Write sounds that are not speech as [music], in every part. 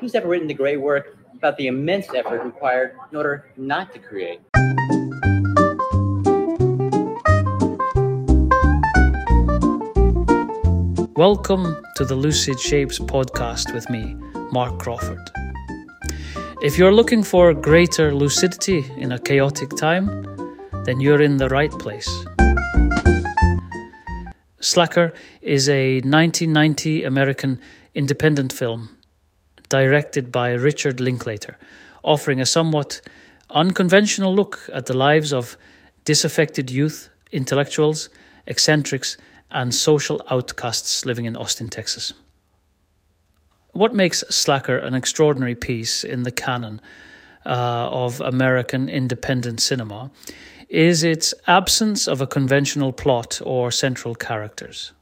who's ever written the great work about the immense effort required in order not to create? Welcome to the Lucid Shapes podcast with me, Mark Crawford. If you're looking for greater lucidity in a chaotic time, then you're in the right place. Slacker is a 1990 American independent film directed by Richard Linklater, offering a somewhat unconventional look at the lives of disaffected youth, intellectuals, eccentrics, and social outcasts living in Austin, Texas. What makes Slacker an extraordinary piece in the canon uh, of American independent cinema is its absence of a conventional plot or central characters.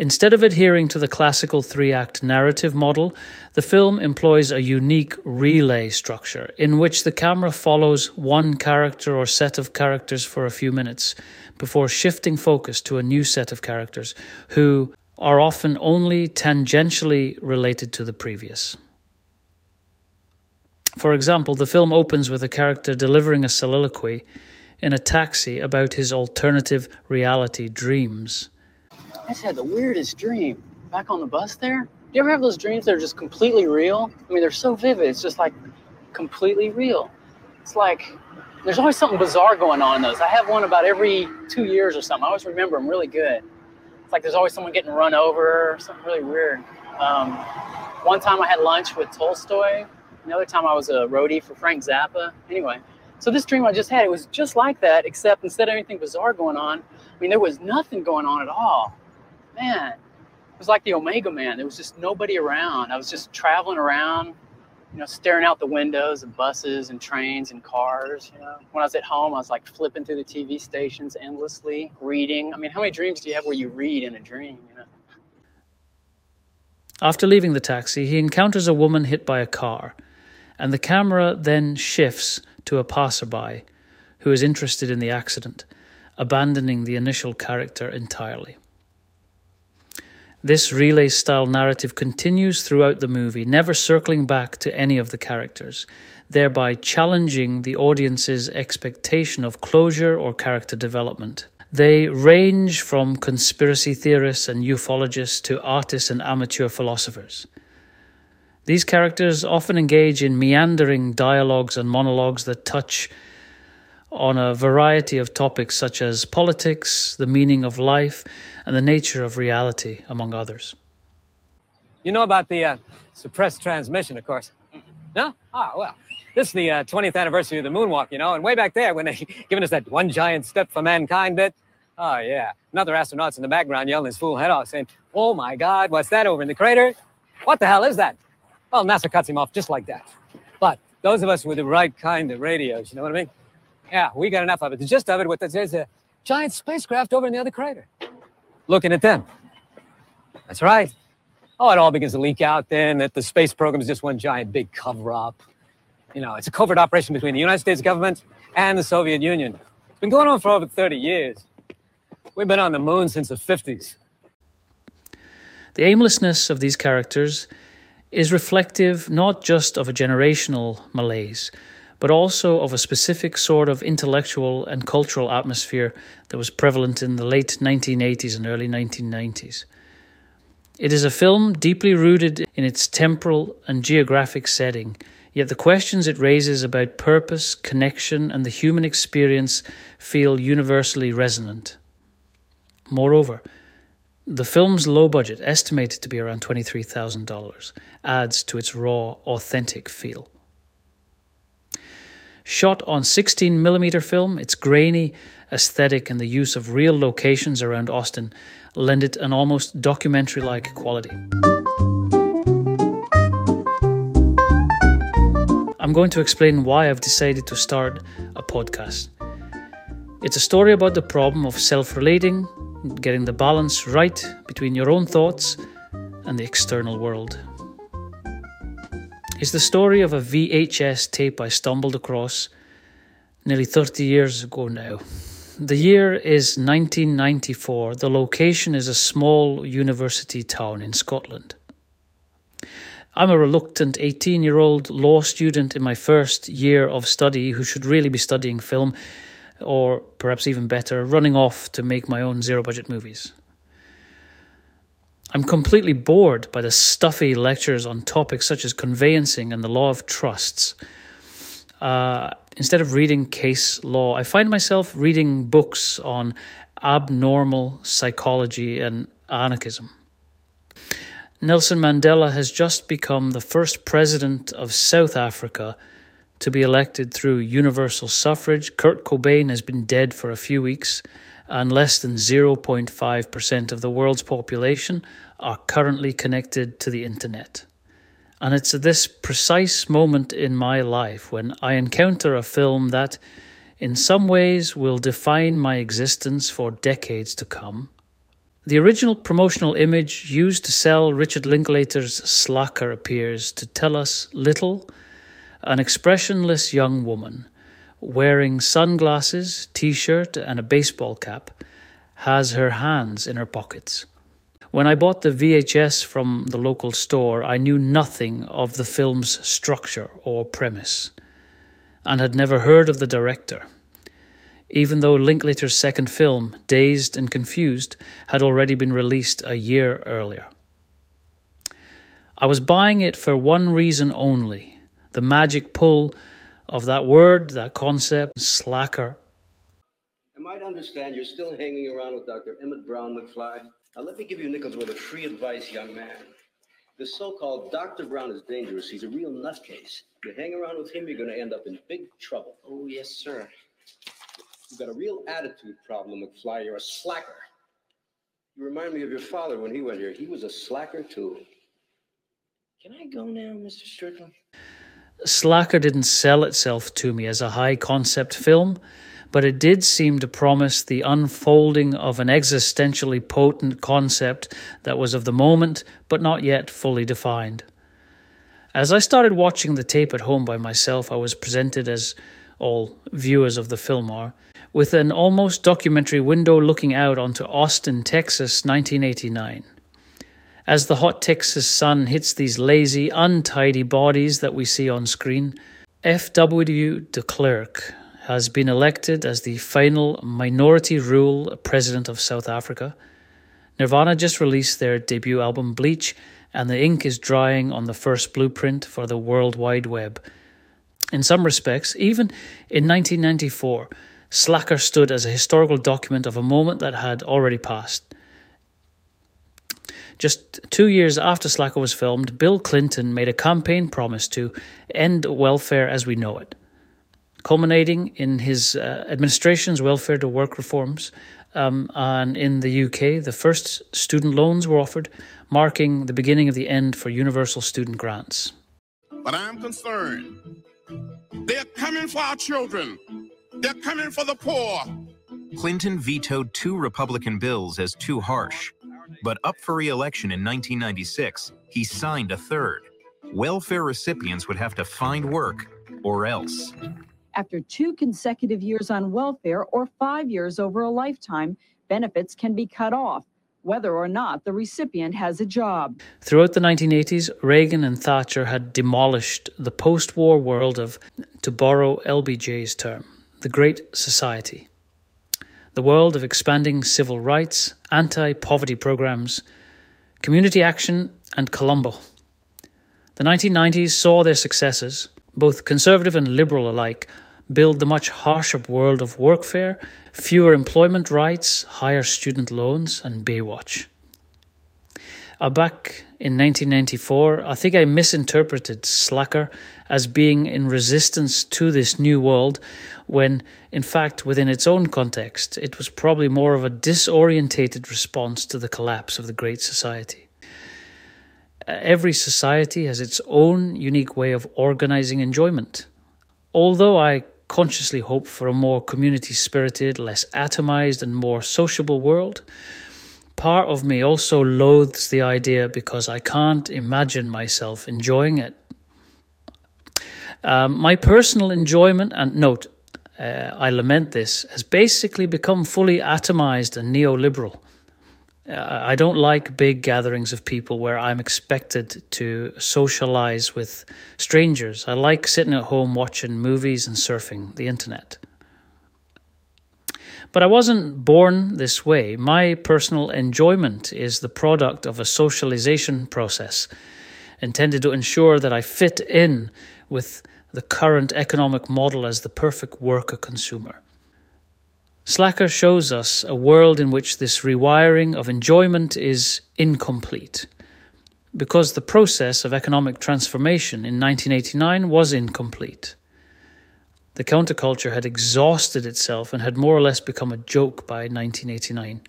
Instead of adhering to the classical three act narrative model, the film employs a unique relay structure in which the camera follows one character or set of characters for a few minutes before shifting focus to a new set of characters who are often only tangentially related to the previous. For example, the film opens with a character delivering a soliloquy in a taxi about his alternative reality dreams. I just had the weirdest dream back on the bus there. Do you ever have those dreams that are just completely real? I mean, they're so vivid. It's just like completely real. It's like there's always something bizarre going on in those. I have one about every two years or something. I always remember them really good. It's like there's always someone getting run over, something really weird. Um, one time I had lunch with Tolstoy. Another time I was a roadie for Frank Zappa. Anyway, so this dream I just had, it was just like that, except instead of anything bizarre going on, I mean, there was nothing going on at all man, it was like the Omega Man. There was just nobody around. I was just traveling around, you know, staring out the windows of buses and trains and cars. You know, when I was at home, I was like flipping through the TV stations endlessly, reading. I mean, how many dreams do you have where you read in a dream? You know. After leaving the taxi, he encounters a woman hit by a car, and the camera then shifts to a passerby who is interested in the accident, abandoning the initial character entirely. This relay style narrative continues throughout the movie, never circling back to any of the characters, thereby challenging the audience's expectation of closure or character development. They range from conspiracy theorists and ufologists to artists and amateur philosophers. These characters often engage in meandering dialogues and monologues that touch on a variety of topics such as politics, the meaning of life, and the nature of reality, among others. You know about the uh, suppressed transmission, of course. No? Ah, well. This is the uh, 20th anniversary of the moonwalk, you know, and way back there when they [laughs] given us that one giant step for mankind bit. Oh, yeah. Another astronaut's in the background yelling his fool head off, saying, Oh my God, what's that over in the crater? What the hell is that? Well, NASA cuts him off just like that. But those of us with the right kind of radios, you know what I mean? Yeah, we got enough of it. The gist of it, what there's a giant spacecraft over in the other crater. Looking at them. That's right. Oh, it all begins to leak out then that the space program is just one giant big cover up. You know, it's a covert operation between the United States government and the Soviet Union. It's been going on for over 30 years. We've been on the moon since the 50s. The aimlessness of these characters is reflective not just of a generational malaise, but also of a specific sort of intellectual and cultural atmosphere that was prevalent in the late 1980s and early 1990s. It is a film deeply rooted in its temporal and geographic setting, yet the questions it raises about purpose, connection, and the human experience feel universally resonant. Moreover, the film's low budget, estimated to be around $23,000, adds to its raw, authentic feel. Shot on 16mm film, its grainy aesthetic and the use of real locations around Austin lend it an almost documentary like quality. I'm going to explain why I've decided to start a podcast. It's a story about the problem of self relating, getting the balance right between your own thoughts and the external world is the story of a VHS tape I stumbled across nearly 30 years ago now. The year is 1994. The location is a small university town in Scotland. I'm a reluctant 18 year old law student in my first year of study who should really be studying film, or perhaps even better, running off to make my own zero budget movies. I'm completely bored by the stuffy lectures on topics such as conveyancing and the law of trusts. Uh, instead of reading case law, I find myself reading books on abnormal psychology and anarchism. Nelson Mandela has just become the first president of South Africa to be elected through universal suffrage. Kurt Cobain has been dead for a few weeks, and less than 0.5% of the world's population are currently connected to the internet. And it's at this precise moment in my life when I encounter a film that, in some ways, will define my existence for decades to come the original promotional image used to sell Richard Linklater's Slacker appears to tell us little an expressionless young woman wearing sunglasses, t shirt, and a baseball cap has her hands in her pockets. When I bought the VHS from the local store, I knew nothing of the film's structure or premise and had never heard of the director even though Linklater's second film, Dazed and Confused, had already been released a year earlier. I was buying it for one reason only the magic pull of that word, that concept, slacker. I might understand you're still hanging around with Dr. Emmett Brown McFly. Now, let me give you nickel's worth of free advice, young man. The so called Dr. Brown is dangerous. He's a real nutcase. You hang around with him, you're going to end up in big trouble. Oh, yes, sir. You've got a real attitude problem, McFly. You're a slacker. You remind me of your father when he went here. He was a slacker, too. Can I go now, Mr. Strickland? Slacker didn't sell itself to me as a high concept film, but it did seem to promise the unfolding of an existentially potent concept that was of the moment, but not yet fully defined. As I started watching the tape at home by myself, I was presented as all viewers of the film are with an almost documentary window looking out onto Austin, Texas, 1989. As the hot Texas sun hits these lazy, untidy bodies that we see on screen, F.W. de Klerk has been elected as the final minority rule president of South Africa. Nirvana just released their debut album Bleach, and the ink is drying on the first blueprint for the World Wide Web. In some respects, even in 1994, Slacker stood as a historical document of a moment that had already passed. Just two years after Slacker was filmed, Bill Clinton made a campaign promise to end welfare as we know it, culminating in his uh, administration's welfare to work reforms. Um, and in the UK, the first student loans were offered, marking the beginning of the end for universal student grants. But I'm concerned. They're coming for our children. They're coming for the poor. Clinton vetoed two Republican bills as too harsh. But up for re election in 1996, he signed a third. Welfare recipients would have to find work or else. After two consecutive years on welfare or five years over a lifetime, benefits can be cut off, whether or not the recipient has a job. Throughout the 1980s, Reagan and Thatcher had demolished the post war world of, to borrow LBJ's term, the Great Society, the world of expanding civil rights, anti poverty programs, community action, and Columbo. The 1990s saw their successors, both conservative and liberal alike, build the much harsher world of workfare, fewer employment rights, higher student loans, and Baywatch. Uh, back in 1994, I think I misinterpreted Slacker as being in resistance to this new world, when in fact, within its own context, it was probably more of a disorientated response to the collapse of the Great Society. Every society has its own unique way of organizing enjoyment. Although I consciously hope for a more community spirited, less atomized, and more sociable world, part of me also loathes the idea because I can't imagine myself enjoying it. Um, my personal enjoyment, and note, uh, I lament this, has basically become fully atomized and neoliberal. Uh, I don't like big gatherings of people where I'm expected to socialize with strangers. I like sitting at home watching movies and surfing the internet. But I wasn't born this way. My personal enjoyment is the product of a socialization process intended to ensure that I fit in with the current economic model as the perfect worker consumer. Slacker shows us a world in which this rewiring of enjoyment is incomplete. Because the process of economic transformation in 1989 was incomplete. The counterculture had exhausted itself and had more or less become a joke by 1989,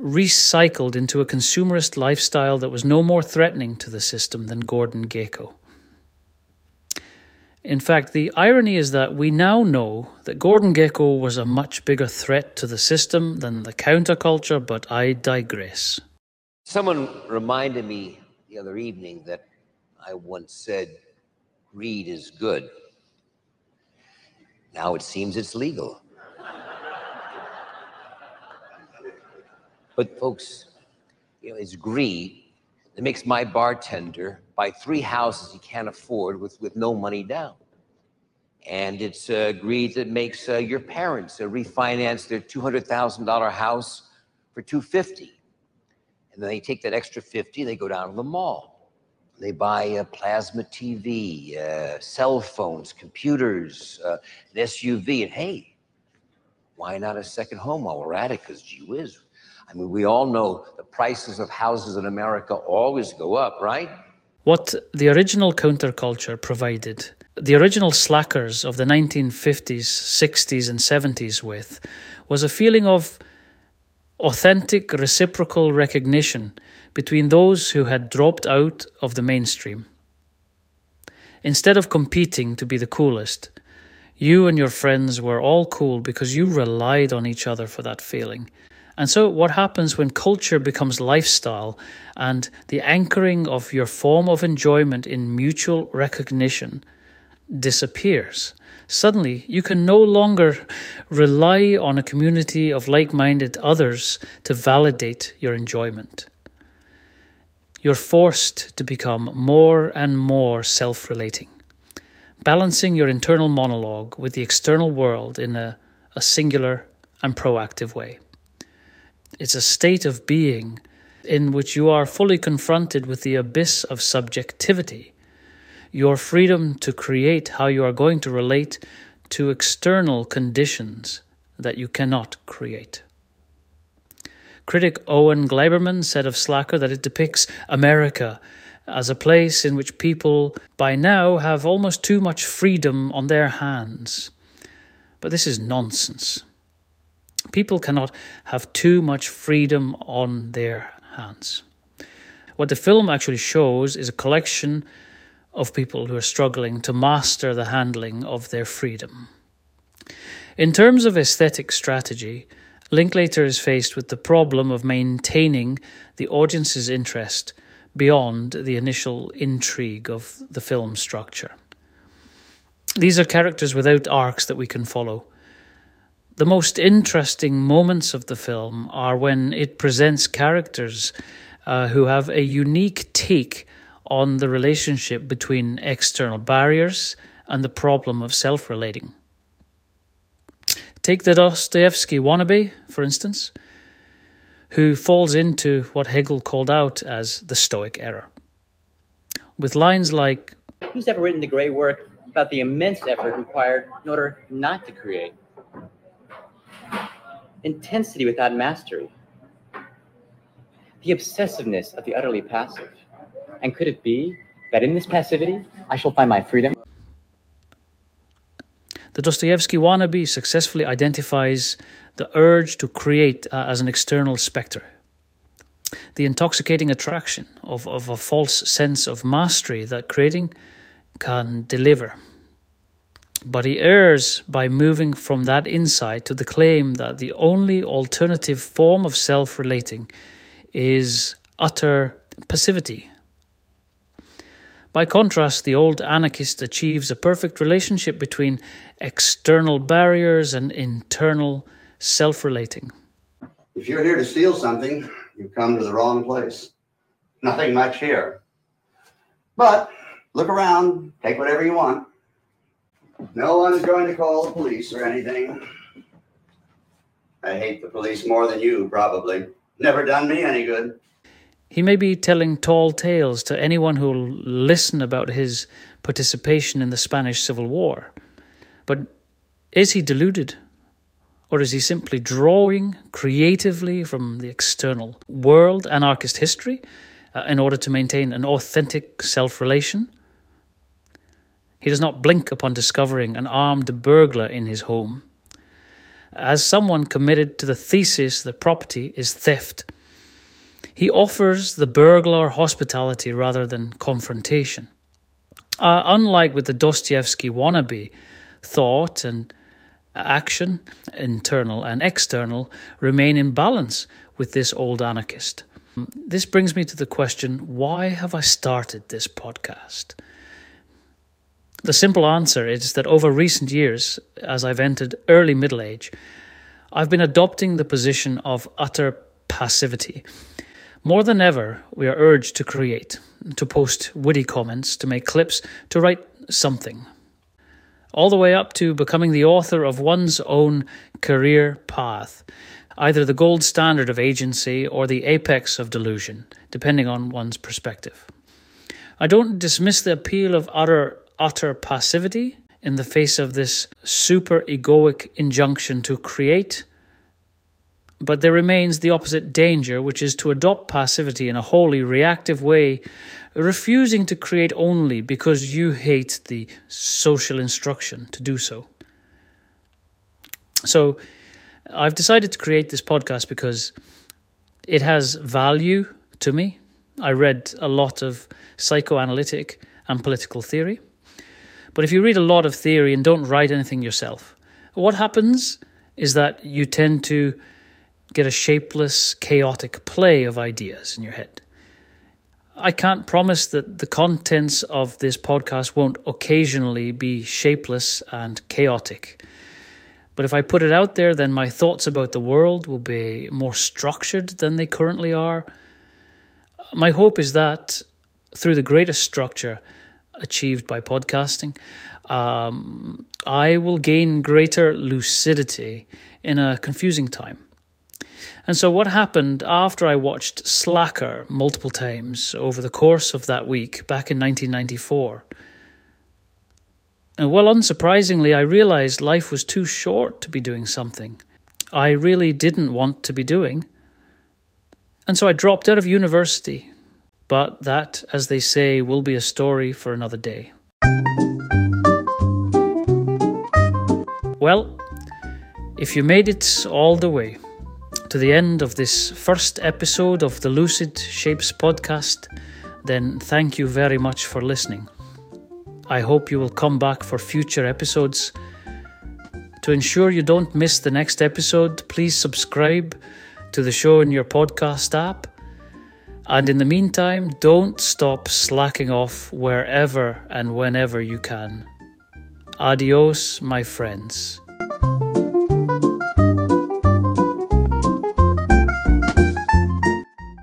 recycled into a consumerist lifestyle that was no more threatening to the system than Gordon Gekko. In fact, the irony is that we now know that Gordon Gekko was a much bigger threat to the system than the counterculture, but I digress. Someone reminded me the other evening that I once said greed is good. Now it seems it's legal. but, folks, you know, it's greed that makes my bartender buy three houses he can't afford with, with no money down. And it's uh, greed that makes uh, your parents uh, refinance their $200,000 house for 250 And then they take that extra 50 they go down to the mall. They buy a plasma TV, uh, cell phones, computers, uh, an SUV, and hey, why not a second home while we're at it? Because gee whiz, I mean, we all know the prices of houses in America always go up, right? What the original counterculture provided, the original slackers of the 1950s, 60s, and 70s with, was a feeling of authentic reciprocal recognition between those who had dropped out of the mainstream. Instead of competing to be the coolest, you and your friends were all cool because you relied on each other for that feeling and so, what happens when culture becomes lifestyle and the anchoring of your form of enjoyment in mutual recognition disappears? Suddenly, you can no longer rely on a community of like minded others to validate your enjoyment. You're forced to become more and more self relating, balancing your internal monologue with the external world in a, a singular and proactive way. It's a state of being in which you are fully confronted with the abyss of subjectivity, your freedom to create how you are going to relate to external conditions that you cannot create. Critic Owen Gleiberman said of Slacker that it depicts America as a place in which people by now have almost too much freedom on their hands. But this is nonsense. People cannot have too much freedom on their hands. What the film actually shows is a collection of people who are struggling to master the handling of their freedom. In terms of aesthetic strategy, Linklater is faced with the problem of maintaining the audience's interest beyond the initial intrigue of the film structure. These are characters without arcs that we can follow the most interesting moments of the film are when it presents characters uh, who have a unique take on the relationship between external barriers and the problem of self relating. Take the Dostoevsky wannabe, for instance, who falls into what Hegel called out as the Stoic error. With lines like Who's ever written the great work about the immense effort required in order not to create? Intensity without mastery, the obsessiveness of the utterly passive. And could it be that in this passivity, I shall find my freedom? The Dostoevsky wannabe successfully identifies the urge to create uh, as an external spectre. The intoxicating attraction of, of a false sense of mastery that creating can deliver. But he errs by moving from that insight to the claim that the only alternative form of self relating is utter passivity. By contrast, the old anarchist achieves a perfect relationship between external barriers and internal self relating. If you're here to steal something, You've come to the wrong place. Nothing much here. But look around, take whatever you want. No one's going to call the police or anything. I hate the police more than you, probably. Never done me any good. He may be telling tall tales to anyone who'll listen about his participation in the Spanish Civil War. But is he deluded? Or is he simply drawing creatively from the external world, anarchist history, uh, in order to maintain an authentic self relation? He does not blink upon discovering an armed burglar in his home. As someone committed to the thesis that property is theft, he offers the burglar hospitality rather than confrontation. Uh, unlike with the Dostoevsky wannabe, thought and action, internal and external, remain in balance with this old anarchist. This brings me to the question why have I started this podcast? The simple answer is that over recent years, as I've entered early middle age, I've been adopting the position of utter passivity. More than ever, we are urged to create, to post witty comments, to make clips, to write something. All the way up to becoming the author of one's own career path, either the gold standard of agency or the apex of delusion, depending on one's perspective. I don't dismiss the appeal of utter utter passivity in the face of this super egoic injunction to create. But there remains the opposite danger, which is to adopt passivity in a wholly reactive way, refusing to create only because you hate the social instruction to do so. So, I've decided to create this podcast because it has value to me. I read a lot of psychoanalytic and political theory. But if you read a lot of theory and don't write anything yourself, what happens is that you tend to get a shapeless, chaotic play of ideas in your head. I can't promise that the contents of this podcast won't occasionally be shapeless and chaotic. But if I put it out there, then my thoughts about the world will be more structured than they currently are. My hope is that through the greatest structure, achieved by podcasting, um, I will gain greater lucidity in a confusing time. And so, what happened after I watched Slacker multiple times over the course of that week back in 1994? And well, unsurprisingly, I realized life was too short to be doing something I really didn't want to be doing. And so I dropped out of university but that, as they say, will be a story for another day. Well, if you made it all the way to the end of this first episode of the Lucid Shapes podcast, then thank you very much for listening. I hope you will come back for future episodes. To ensure you don't miss the next episode, please subscribe to the show in your podcast app and in the meantime, don't stop slacking off wherever and whenever you can. Adios, my friends.